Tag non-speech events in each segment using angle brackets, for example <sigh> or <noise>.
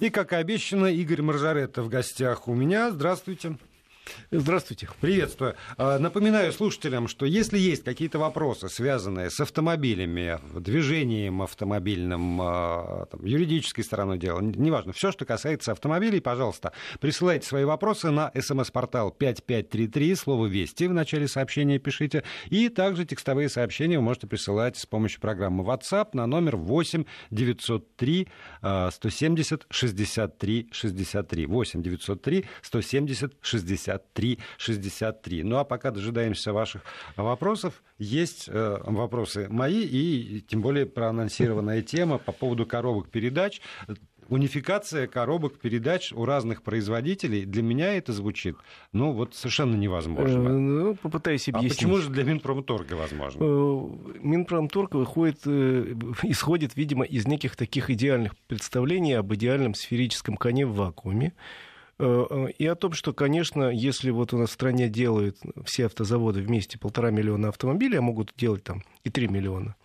И, как обещано, Игорь Маржаретта в гостях у меня. Здравствуйте. Здравствуйте. Приветствую. А, напоминаю слушателям, что если есть какие-то вопросы, связанные с автомобилями, движением автомобильным, а, там, юридической стороной дела, неважно, все, что касается автомобилей, пожалуйста, присылайте свои вопросы на смс-портал 5533, слово «Вести» в начале сообщения пишите, и также текстовые сообщения вы можете присылать с помощью программы WhatsApp на номер 8 903 170 63 63. 8 903 170 63 63 63. Ну а пока дожидаемся ваших вопросов, есть э, вопросы мои и тем более проанонсированная <laughs> тема по поводу коробок передач унификация коробок передач у разных производителей, для меня это звучит, ну, вот совершенно невозможно. Э, ну, попытаюсь объяснить. А почему же для Минпромторга возможно? Э, Минпромторг выходит, э, исходит, видимо, из неких таких идеальных представлений об идеальном сферическом коне в вакууме, и о том, что, конечно, если вот у нас в стране делают все автозаводы вместе полтора миллиона автомобилей, а могут делать там и три миллиона,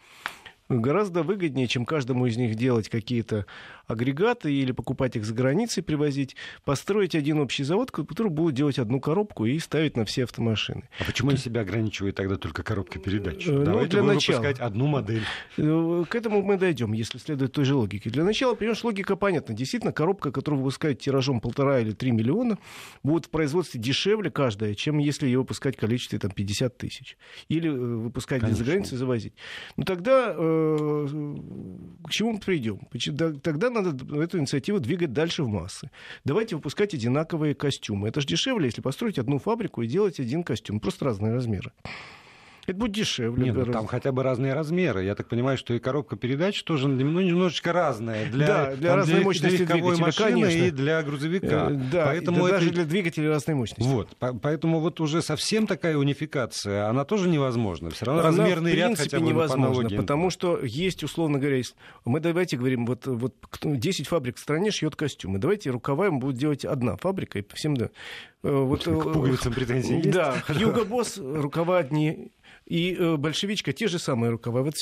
гораздо выгоднее, чем каждому из них делать какие-то агрегаты или покупать их за границей, привозить, построить один общий завод, который будет делать одну коробку и ставить на все автомашины. А почему они себя ограничивают тогда только коробкой передач? Ну, Давайте для начала. выпускать одну модель. Э, к этому мы дойдем, если следует той же логике. Для начала, понимаешь, логика понятна. Действительно, коробка, которую выпускают тиражом полтора или три миллиона, будет в производстве дешевле каждая, чем если ее выпускать в количестве там, 50 тысяч. Или э, выпускать Конечно. за границей завозить. Ну тогда э, к чему мы придем? Тогда надо эту инициативу двигать дальше в массы. Давайте выпускать одинаковые костюмы. Это же дешевле, если построить одну фабрику и делать один костюм. Просто разные размеры. Это будет дешевле. Нет, ну, там хотя бы разные размеры. Я так понимаю, что и коробка передач тоже ну, немножечко разная. Для, да, для разной для, мощности для легковой машины конечно. и для грузовика. Э, да, поэтому да, это... даже для двигателя разной мощности. Вот, поэтому вот уже совсем такая унификация, она тоже невозможна. Все равно она размерный ряд хотя бы невозможно, потому что есть, условно говоря, есть... мы давайте говорим, вот, вот 10 фабрик в стране шьет костюмы. Давайте рукава будет делать одна фабрика, и всем да. Э, вот, <laughs> К э, пуговицам претензии <laughs> есть? Да, Юго Босс, рукава одни, и э, большевичка те же самые рукава. Вот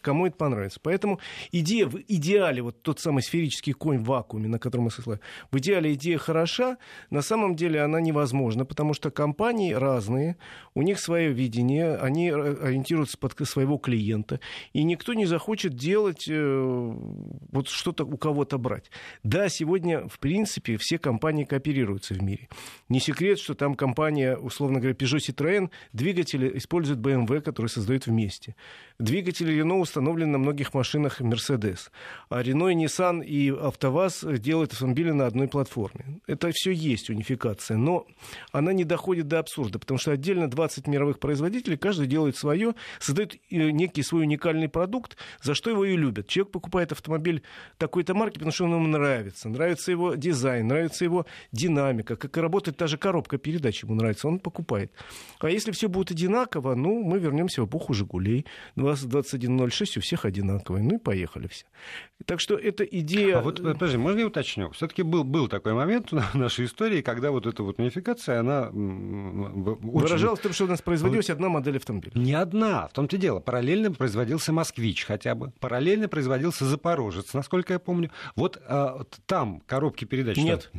кому это понравится. Поэтому идея в идеале, вот тот самый сферический конь в вакууме, на котором мы сослали, в идеале идея хороша, на самом деле она невозможна, потому что компании разные, у них свое видение, они ориентируются под своего клиента, и никто не захочет делать э, вот что-то у кого-то брать. Да, сегодня, в принципе, все компании кооперируются в мире. Не секрет, что там компания, условно говоря, Peugeot Citroën, двигатели используют BMW BMW, который создают вместе. Двигатели Renault установлены на многих машинах Mercedes. А Renault и Nissan и АвтоВАЗ делают автомобили на одной платформе. Это все есть унификация, но она не доходит до абсурда, потому что отдельно 20 мировых производителей, каждый делает свое, создает э, некий свой уникальный продукт, за что его и любят. Человек покупает автомобиль такой-то марки, потому что он ему нравится. Нравится его дизайн, нравится его динамика, как и работает та же коробка передач ему нравится, он покупает. А если все будет одинаково, ну, мы вернемся в эпоху «Жигулей». 2106 у всех одинаковые. Ну и поехали все. Так что эта идея... А вот, подожди, можно я уточню? Все-таки был, был такой момент в нашей истории, когда вот эта вот унификация, она... Очень... Выражалась в том, что у нас производилась одна модель автомобиля. Не одна, в том-то и дело. Параллельно производился «Москвич» хотя бы. Параллельно производился «Запорожец», насколько я помню. Вот а, там коробки передач... Нет.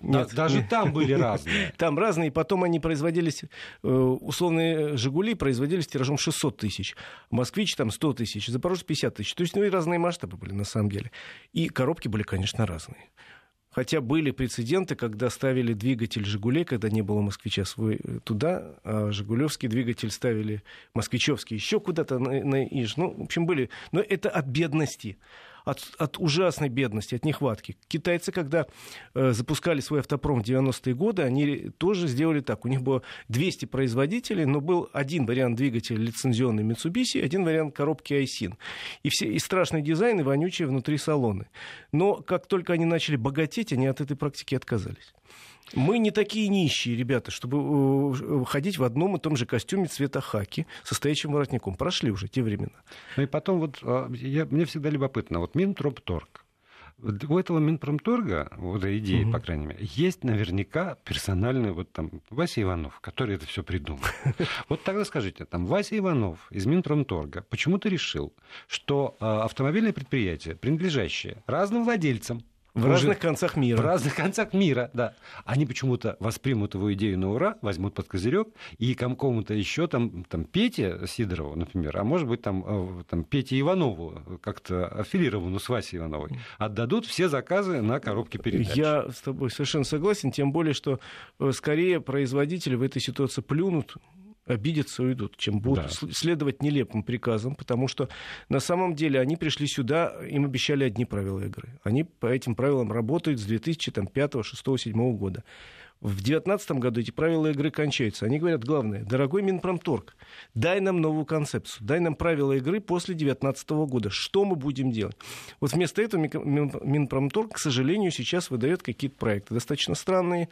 Нет. Даже там были <laughs> разные. Там разные. Потом они производились, э, условные «Жигули» производились тиражом 600 тысяч. «Москвич» там 100 тысяч, «Запорожец» 50 тысяч. То есть, ну и разные масштабы были на самом деле. И коробки были, конечно, разные. Хотя были прецеденты, когда ставили двигатель «Жигулей», когда не было «Москвича» свой э, туда, а «Жигулевский» двигатель ставили «Москвичевский» еще куда-то на, на Иж. Ну, в общем, были... Но это от бедности от, от ужасной бедности, от нехватки. Китайцы, когда э, запускали свой автопром в 90-е годы, они тоже сделали так. У них было 200 производителей, но был один вариант двигателя лицензионный Mitsubishi, один вариант коробки Айсин. И, все, и страшный дизайн, и вонючие внутри салоны. Но как только они начали богатеть, они от этой практики отказались. Мы не такие нищие, ребята, чтобы э, ходить в одном и том же костюме цвета хаки со стоячим воротником. Прошли уже те времена. Ну и потом вот а, я, мне всегда любопытно, вот Минтропторг, у этого Минпромторга, вот этой идеи, угу. по крайней мере, есть наверняка персональный вот там Вася Иванов, который это все придумал. <laughs> Вот тогда скажите, там Вася Иванов из Минпромторга почему-то решил, что а, автомобильное предприятие, принадлежащее разным владельцам, В разных концах мира. В разных концах мира, да. Они почему-то воспримут его идею на ура, возьмут под козырек и кому-то еще там, там Пете Сидорову, например, а может быть там, э, там Пете Иванову, как-то аффилированную с Васей Ивановой, отдадут все заказы на коробки передач. Я с тобой совершенно согласен, тем более, что э, скорее производители в этой ситуации плюнут обидятся и уйдут, чем будут да. следовать нелепым приказам, потому что на самом деле они пришли сюда, им обещали одни правила игры. Они по этим правилам работают с 2005, 2006, 2007 года. В 2019 году эти правила игры кончаются. Они говорят, главное, дорогой Минпромторг, дай нам новую концепцию, дай нам правила игры после 2019 года. Что мы будем делать? Вот вместо этого Минпромторг, к сожалению, сейчас выдает какие-то проекты достаточно странные.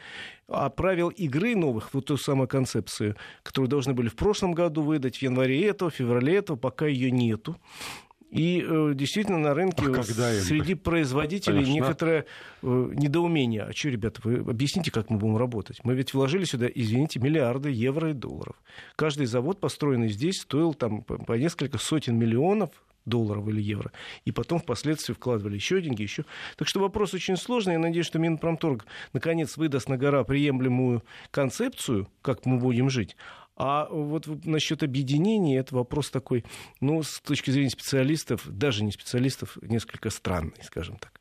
А правил игры новых, вот ту самую концепцию, которую должны были в прошлом году выдать, в январе этого, в феврале этого, пока ее нету. И э, действительно на рынке а среди производителей Конечно. некоторое э, недоумение. А что, ребята, вы объясните, как мы будем работать? Мы ведь вложили сюда, извините, миллиарды евро и долларов. Каждый завод, построенный здесь, стоил там по несколько сотен миллионов долларов или евро. И потом впоследствии вкладывали еще деньги, еще. Так что вопрос очень сложный. Я надеюсь, что Минпромторг наконец выдаст на гора приемлемую концепцию, как мы будем жить. А вот насчет объединения, это вопрос такой, ну, с точки зрения специалистов, даже не специалистов, несколько странный, скажем так.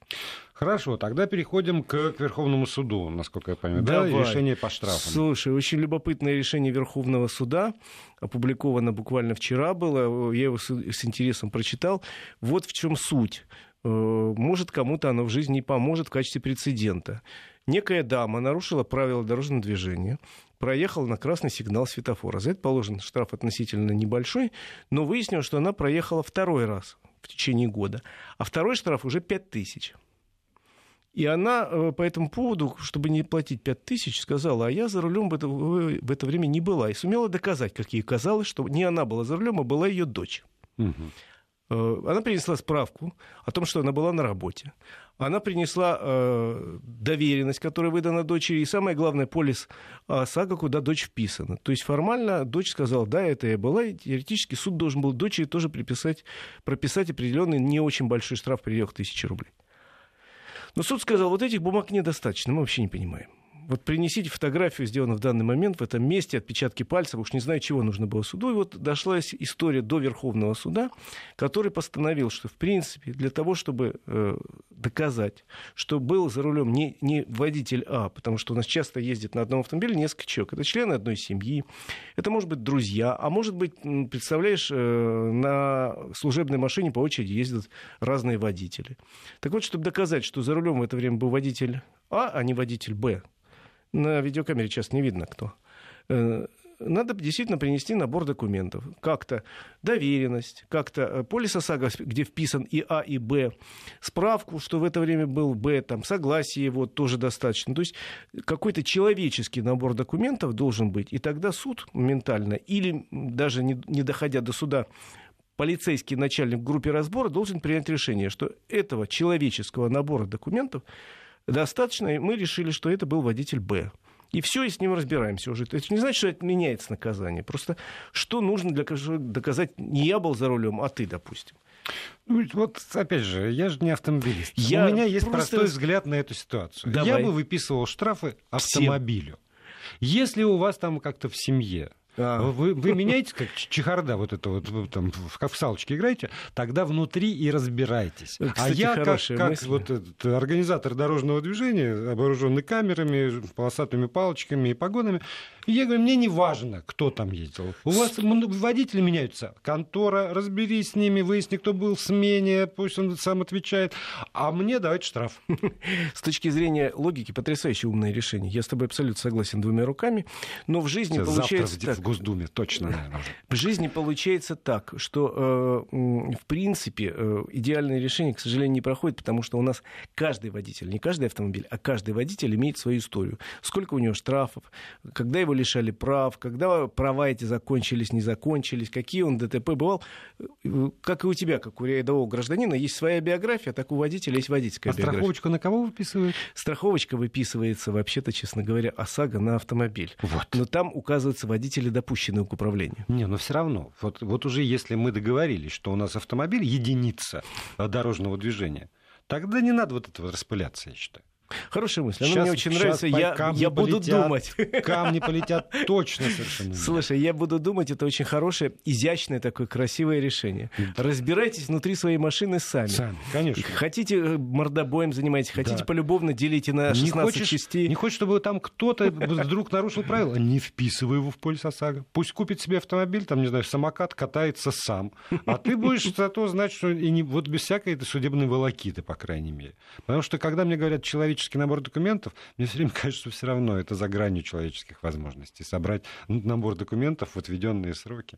Хорошо, тогда переходим к, к Верховному суду, насколько я понимаю. Давай. Да, решение по штрафам. Слушай, очень любопытное решение Верховного суда, опубликовано буквально вчера было, я его с, с интересом прочитал. Вот в чем суть. Э, может, кому-то оно в жизни не поможет в качестве прецедента. Некая дама нарушила правила дорожного движения, проехала на красный сигнал светофора. За это положен штраф относительно небольшой, но выяснилось, что она проехала второй раз в течение года, а второй штраф уже 5 тысяч. И она э, по этому поводу, чтобы не платить 5 тысяч, сказала, а я за рулем в это, в это время не была. И сумела доказать, как ей казалось, что не она была за рулем, а была ее дочь. Угу. Она принесла справку о том, что она была на работе она принесла э, доверенность, которая выдана дочери, и самое главное, полис ОСАГО, куда дочь вписана. То есть формально дочь сказала, да, это я была, и теоретически суд должен был дочери тоже приписать, прописать определенный не очень большой штраф в пределах тысячи рублей. Но суд сказал, вот этих бумаг недостаточно, мы вообще не понимаем. Вот принесите фотографию, сделанную в данный момент в этом месте, отпечатки пальцев, уж не знаю, чего нужно было суду. И вот дошла история до Верховного суда, который постановил, что, в принципе, для того, чтобы э, доказать, что был за рулем не, не водитель А, потому что у нас часто ездит на одном автомобиле несколько человек. Это члены одной семьи, это может быть друзья, а может быть, представляешь, э, на служебной машине по очереди ездят разные водители. Так вот, чтобы доказать, что за рулем в это время был водитель А, а не водитель Б, на видеокамере сейчас не видно кто. Э, надо действительно принести набор документов. Как-то доверенность, как-то э, полис ОСАГО, где вписан и А, и Б, справку, что в это время был Б, там, согласие его тоже достаточно. То есть какой-то человеческий набор документов должен быть, и тогда суд моментально, или даже не, не доходя до суда, полицейский начальник в группе разбора должен принять решение, что этого человеческого набора документов достаточно, и мы решили, что это был водитель Б. И все, и с ним разбираемся уже. Это не значит, что это меняется наказание. Просто что нужно для доказать, не я был за рулем, а ты, допустим. Ну, вот, опять же, я же не автомобилист. Я У меня есть просто... простой взгляд на эту ситуацию. Давай. Я бы выписывал штрафы автомобилю. Всем. Если у вас там как-то в семье. Вы, вы меняете, как чехарда, вот это вот, там, как в салочке играете, тогда внутри и разбирайтесь. Кстати, а я, как, как вот этот организатор дорожного движения, вооруженный камерами, полосатыми палочками и погонами, я говорю, мне не важно, кто там ездил. У вас водители меняются. Контора, разберись с ними, выясни, кто был в смене, пусть он сам отвечает. А мне давайте штраф. <laughs> С точки зрения логики, потрясающе умное решение. Я с тобой абсолютно согласен двумя руками. Но в жизни Сейчас получается... Завтра в Госдуме, точно, наверное, уже. В жизни получается так, что, э, в принципе, э, идеальное решение, к сожалению, не проходит, потому что у нас каждый водитель, не каждый автомобиль, а каждый водитель имеет свою историю. Сколько у него штрафов, когда его лишали прав, когда права эти закончились, не закончились, какие он ДТП бывал. Э, как и у тебя, как у рядового гражданина, есть своя биография, так у водителя есть водительская а биография. страховочку на кого выписывают? Страховочка выписывается, вообще-то, честно говоря, ОСАГО на автомобиль. Вот. Но там указываются водители допущенные к управлению. Не, но все равно. Вот, вот уже если мы договорились, что у нас автомобиль единица дорожного движения, Тогда не надо вот этого распыляться, я считаю. Хорошая мысль. Она мне очень нравится. Я, я буду полетят, думать. <laughs> Камни полетят точно совершенно. Слушай, я буду думать. Это очень хорошее, изящное такое красивое решение. Разбирайтесь внутри своей машины сами. Сами, конечно. Хотите э, мордобоем занимайтесь, хотите Да. полюбовно делите на 16 не хочешь, частей. Не хочешь, чтобы там кто-то <laughs> вдруг нарушил правила? Не вписывай его в полис ОСАГО. Пусть купит себе автомобиль, там, не знаю, самокат, катается сам. А ты будешь <laughs> зато знать, что и не, вот без всякой этой судебной волокиты, по крайней мере. Потому что, когда мне говорят человеческий набор документов, мне все время <laughs> кажется, что все равно это за гранью человеческих возможностей. Собрать ну, набор документов в отведенные сроки.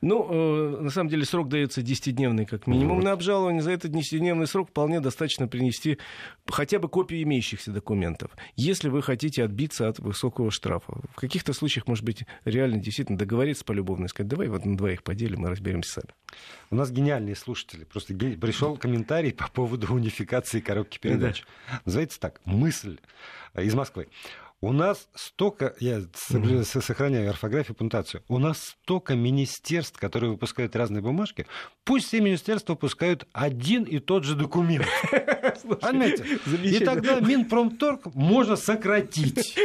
Ну, э, на самом деле срок дается 10-дневный как минимум Вот. на обжалование. За этот 10-дневный срок вполне достаточно принести хотя бы копию имеющихся документов, если вы хотите отбиться от высокого штрафа. В каких-то случаях, может быть, реально действительно договориться полюбовно и сказать, давай вот на двоих поделим и разберемся сами. У нас гениальные слушатели. Просто пришел комментарий по поводу унификации коробки передач. Называется так. Мысль э, из Москвы. У нас столько, я сохраняю орфографию, пунктуацию, у нас столько министерств, которые выпускают разные бумажки, пусть все министерства выпускают один и тот же документ. <laughs> Понимаете? И тогда Минпромторг можно сократить.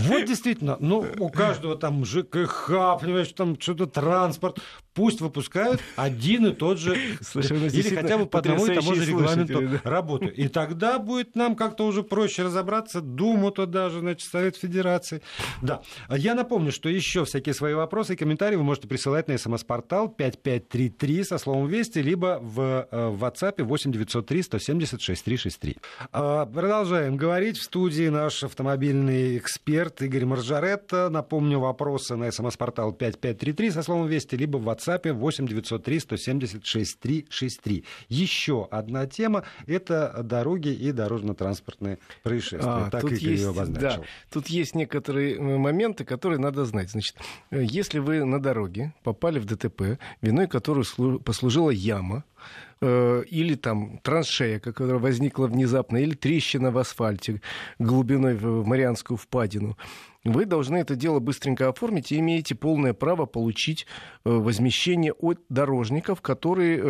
Вот действительно, ну, у каждого там ЖКХ, понимаешь, там что-то транспорт, пусть выпускают один и тот же, Слушай, или хотя бы по одному и тому же регламенту да. работы. И тогда будет нам как-то уже проще разобраться, Думу-то даже, значит, Совет Федерации. Да. Я напомню, что еще всякие свои вопросы и комментарии вы можете присылать на смс-портал 5533 со словом «Вести», либо в, э, в WhatsApp 8903 170 6363. А, Продолжаем говорить. В студии наш автомобильный эксперт Игорь Маржаретта. Напомню, вопросы на смс-портал 5533 со словом «Вести», либо в WhatsApp 8903 170 6363. Еще одна тема – это дороги и дорожно-транспортные происшествия. А, так тут Игорь есть, ее обозначил. да, тут есть некоторые э, моменты, которые надо знать. Значит, э, если вы на дороге попали в ДТП, виной которой слу- послужила яма, или там траншея, которая возникла внезапно, или трещина в асфальте глубиной в Марианскую впадину, вы должны это дело быстренько оформить и имеете полное право получить э, возмещение от дорожников, которые э,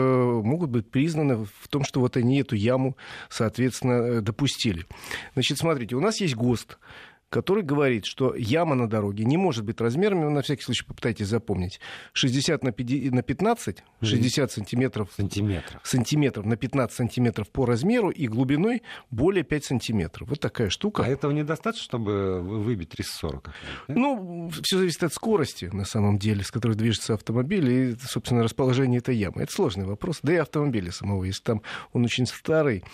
могут быть признаны в том, что вот они эту яму, соответственно, э, допустили. Значит, смотрите, у нас есть ГОСТ, который говорит, что яма на дороге не может быть размерами, вы на всякий случай попытайтесь запомнить, 60 на 50 на 15, 60 сантиметров Сантиметров. сантиметров на 15 сантиметров по размеру и глубиной более 5 сантиметров. Вот такая штука. А этого недостаточно, чтобы вы- выбить 340? как-нибудь, да? Ну, все зависит от скорости, на самом деле, с которой движется автомобиль и, собственно, расположение этой ямы. Это сложный вопрос. Да и автомобиля самого. Если там он очень старый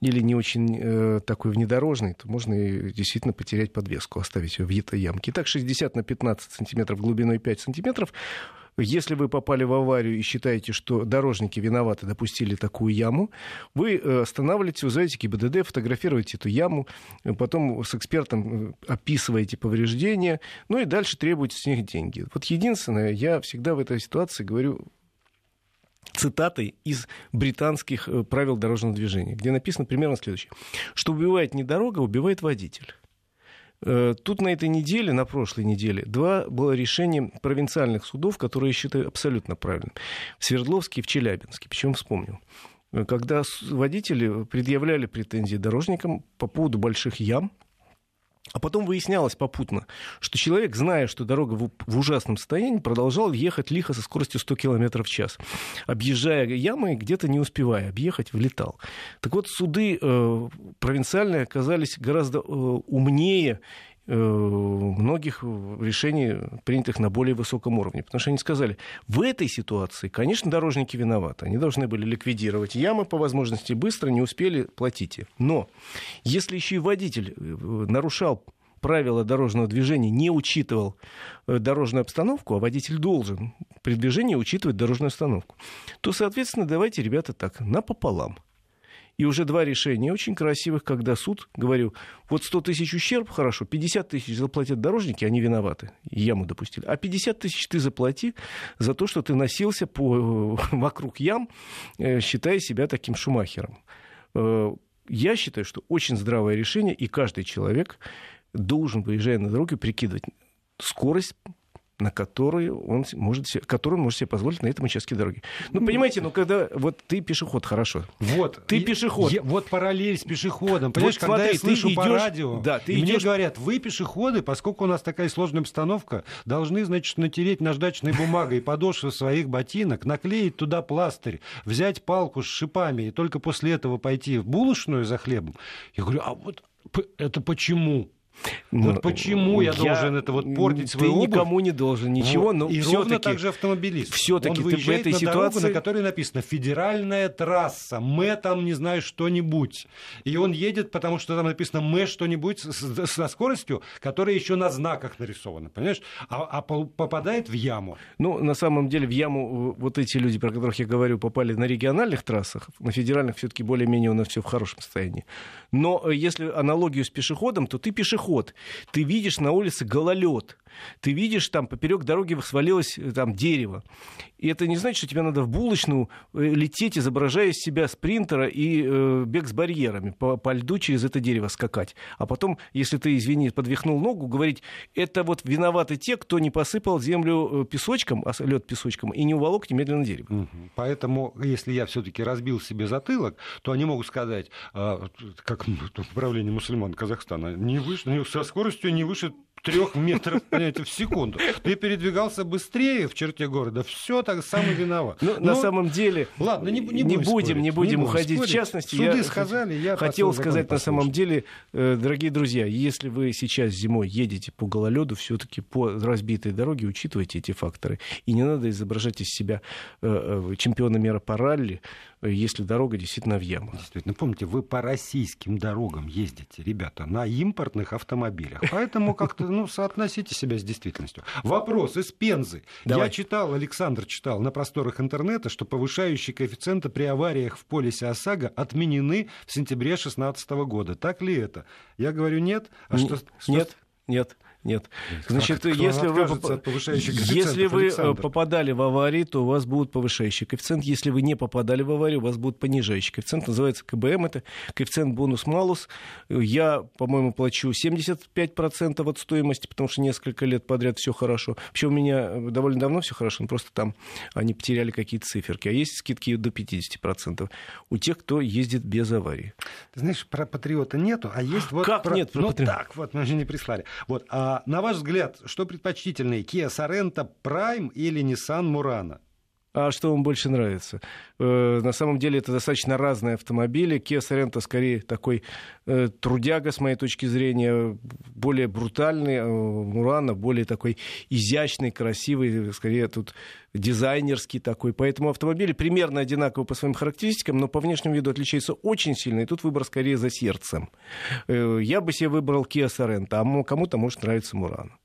или не очень э, такой внедорожный, то можно и действительно потерять подвеску, оставить ее в ямке. Итак, 60 на 15 сантиметров глубиной 5 сантиметров. Если вы попали в аварию и считаете, что дорожники виноваты, допустили такую яму, вы э, останавливаете, вызываете ГИБДД, фотографируете эту яму, э, потом с экспертом э, описываете повреждения, ну и дальше требуете с них деньги. Вот единственное, я всегда в этой ситуации говорю цитатой из британских э, правил дорожного движения, где написано примерно следующее. Что убивает не дорога, убивает водитель. Э, Тут на этой неделе, на прошлой неделе, два было решения провинциальных судов, которые я считаю абсолютно правильным. В Свердловске и в Челябинске. Почему вспомнил? Э, Когда водители предъявляли претензии дорожникам по поводу больших ям, а потом выяснялось попутно, что человек, зная, что дорога в, ужасном состоянии, продолжал ехать лихо со скоростью 100 км в час. Объезжая ямы, где-то не успевая объехать, влетал. Так вот, суды э, провинциальные оказались гораздо э, умнее многих решений, принятых на более высоком уровне. Потому что они сказали, в этой ситуации, конечно, дорожники виноваты. Они должны были ликвидировать ямы по возможности быстро, не успели, платите. Но если еще и водитель э, нарушал правила дорожного движения, не учитывал э, дорожную обстановку, а водитель должен при движении учитывать дорожную обстановку, то, соответственно, давайте, ребята, так, напополам. И уже два решения очень красивых, когда суд, говорю, вот 100 тысяч ущерб, хорошо, 50 тысяч заплатят дорожники, они виноваты, яму допустили. А 50 тысяч ты заплати за то, что ты носился по, <laughs> вокруг ям, э, считая себя таким шумахером. Э, Я считаю, что очень здравое решение, и каждый человек должен, выезжая на дороге, прикидывать скорость на который он может, себе, который он может себе позволить на этом участке дороги. Ну, понимаете, ну, когда вот ты пешеход, хорошо. Вот. Ты пешеход. Я, вот параллель с пешеходом. Понимаешь, вот, когда смотри, я слышу идешь, по радио, да, ты и идешь... мне говорят, вы пешеходы, поскольку у нас такая сложная обстановка, должны, значит, натереть наждачной бумагой подошвы своих ботинок, наклеить туда пластырь, взять палку с шипами и только после этого пойти в булочную за хлебом. Я говорю, а вот это почему? Вот ну, почему я, я должен это вот портить свою Ты обувь? никому не должен ничего, но и ровно так же автомобилист. Все-таки ты в этой на ситуации... дорогу, на которой написано «федеральная трасса», «мы там, не знаю, что-нибудь». И он едет, потому что там написано «мы что-нибудь» со скоростью, которая еще на знаках нарисована, понимаешь? А, а попадает в яму. Ну, на самом деле, в яму вот эти люди, про которых я говорю, попали на региональных трассах, на федеральных все-таки более-менее у нас все в хорошем состоянии. Но э, если аналогию с пешеходом, то ты пешеход. Ты видишь на улице гололед. Ты видишь, там поперек дороги свалилось э, там дерево. И это не значит, что тебе надо в булочную э, лететь, изображая из себя спринтера и э, бег с барьерами по, по льду через это дерево скакать. А потом, если ты, извини, подвихнул ногу, говорить, это вот виноваты те, кто не посыпал землю песочком, а лед песочком, и не уволок немедленно дерево. Поэтому, если я все-таки разбил себе затылок, то они могут сказать, а, как управление мусульман Казахстана, не выше, со скоростью не выше трех метров понимаете, в секунду. Ты передвигался быстрее в черте города. Все так самый виноват. Ну, Но, на ну, самом деле, ладно, не, не, не будем, спорить, не будем не уходить спорить. в частности. Суды я сказали, я хотел сказать на самом деле, э, дорогие друзья, если вы сейчас зимой едете по гололеду, все-таки по разбитой дороге, учитывайте эти факторы. И не надо изображать из себя э, э, чемпиона мира по ралли, если дорога действительно в яму. Действительно, помните, вы по российским дорогам ездите, ребята, на импортных автомобилях. Поэтому как-то ну, соотносите себя с действительностью. Вопрос из Пензы. Давай. Я читал, Александр читал на просторах интернета, что повышающие коэффициенты при авариях в полисе ОСАГО отменены в сентябре 2016 года. Так ли это? Я говорю, нет. А Н- что, нет, нет. Нет. Значит, как, если вы, если вы э, попадали в аварию, то у вас будет повышающий коэффициент. Если вы не попадали в аварию, у вас будет понижающий коэффициент. Называется КБМ. Это коэффициент бонус-малус. Я, по-моему, плачу 75% от стоимости, потому что несколько лет подряд все хорошо. Вообще у меня довольно давно все хорошо, но просто там они потеряли какие-то циферки. А есть скидки до 50% у тех, кто ездит без аварии. Ты знаешь, про патриота нету, а есть вот... Как про... нет про ну, патриота? так вот, мы же не прислали. Вот, а а, на ваш взгляд, что предпочтительнее, Kia Sorento Prime или Nissan Murano? А что вам больше нравится? Э, на самом деле это достаточно разные автомобили. Kia Sorento скорее такой э, трудяга, с моей точки зрения, более брутальный. Э, Мурана более такой изящный, красивый, скорее тут дизайнерский такой. Поэтому автомобили примерно одинаковы по своим характеристикам, но по внешнему виду отличаются очень сильно. И тут выбор скорее за сердцем. Я бы себе выбрал Kia Sorento, а кому-то может нравиться Мурана.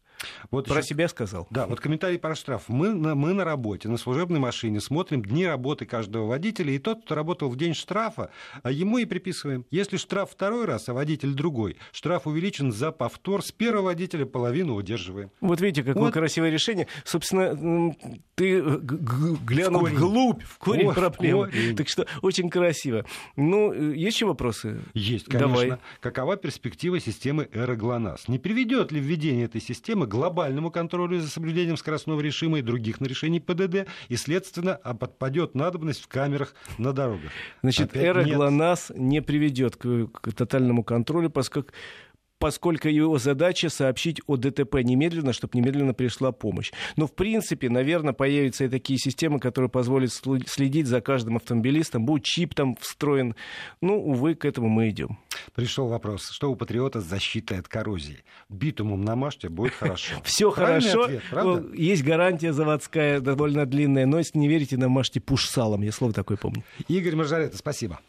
Вот Про еще... себя сказал. Да, вот комментарий про штраф. Мы на, мы на работе, на служебной машине, смотрим дни работы каждого водителя, и тот, кто работал в день штрафа, а ему и приписываем. Если штраф второй раз, а водитель другой, штраф увеличен за повтор, с первого водителя половину удерживаем. Вот видите, какое вот. красивое решение. Собственно, ты глянул в вглубь, в корень О, проблемы. Корень. Так что очень красиво. Ну, есть еще вопросы? Есть, конечно. Давай. Какова перспектива системы «Эроглонас»? Не приведет ли введение этой системы к глобальному контролю за соблюдением скоростного режима и других нарушений ПДД, и, следственно, подпадет надобность в камерах на дорогах. Значит, Опять эра нет. ГЛОНАСС не приведет к, к тотальному контролю, поскольку поскольку его задача сообщить о ДТП немедленно, чтобы немедленно пришла помощь. Но, в принципе, наверное, появятся и такие системы, которые позволят следить за каждым автомобилистом. Будет чип там встроен. Ну, увы, к этому мы идем. Пришел вопрос, что у патриота с защитой от коррозии? Битумом намажьте, будет хорошо. <laughs> Все хорошо. Есть гарантия заводская, довольно длинная, но если не верите, намажьте пуш салом. Я слово такое помню. Игорь Маржарета, спасибо.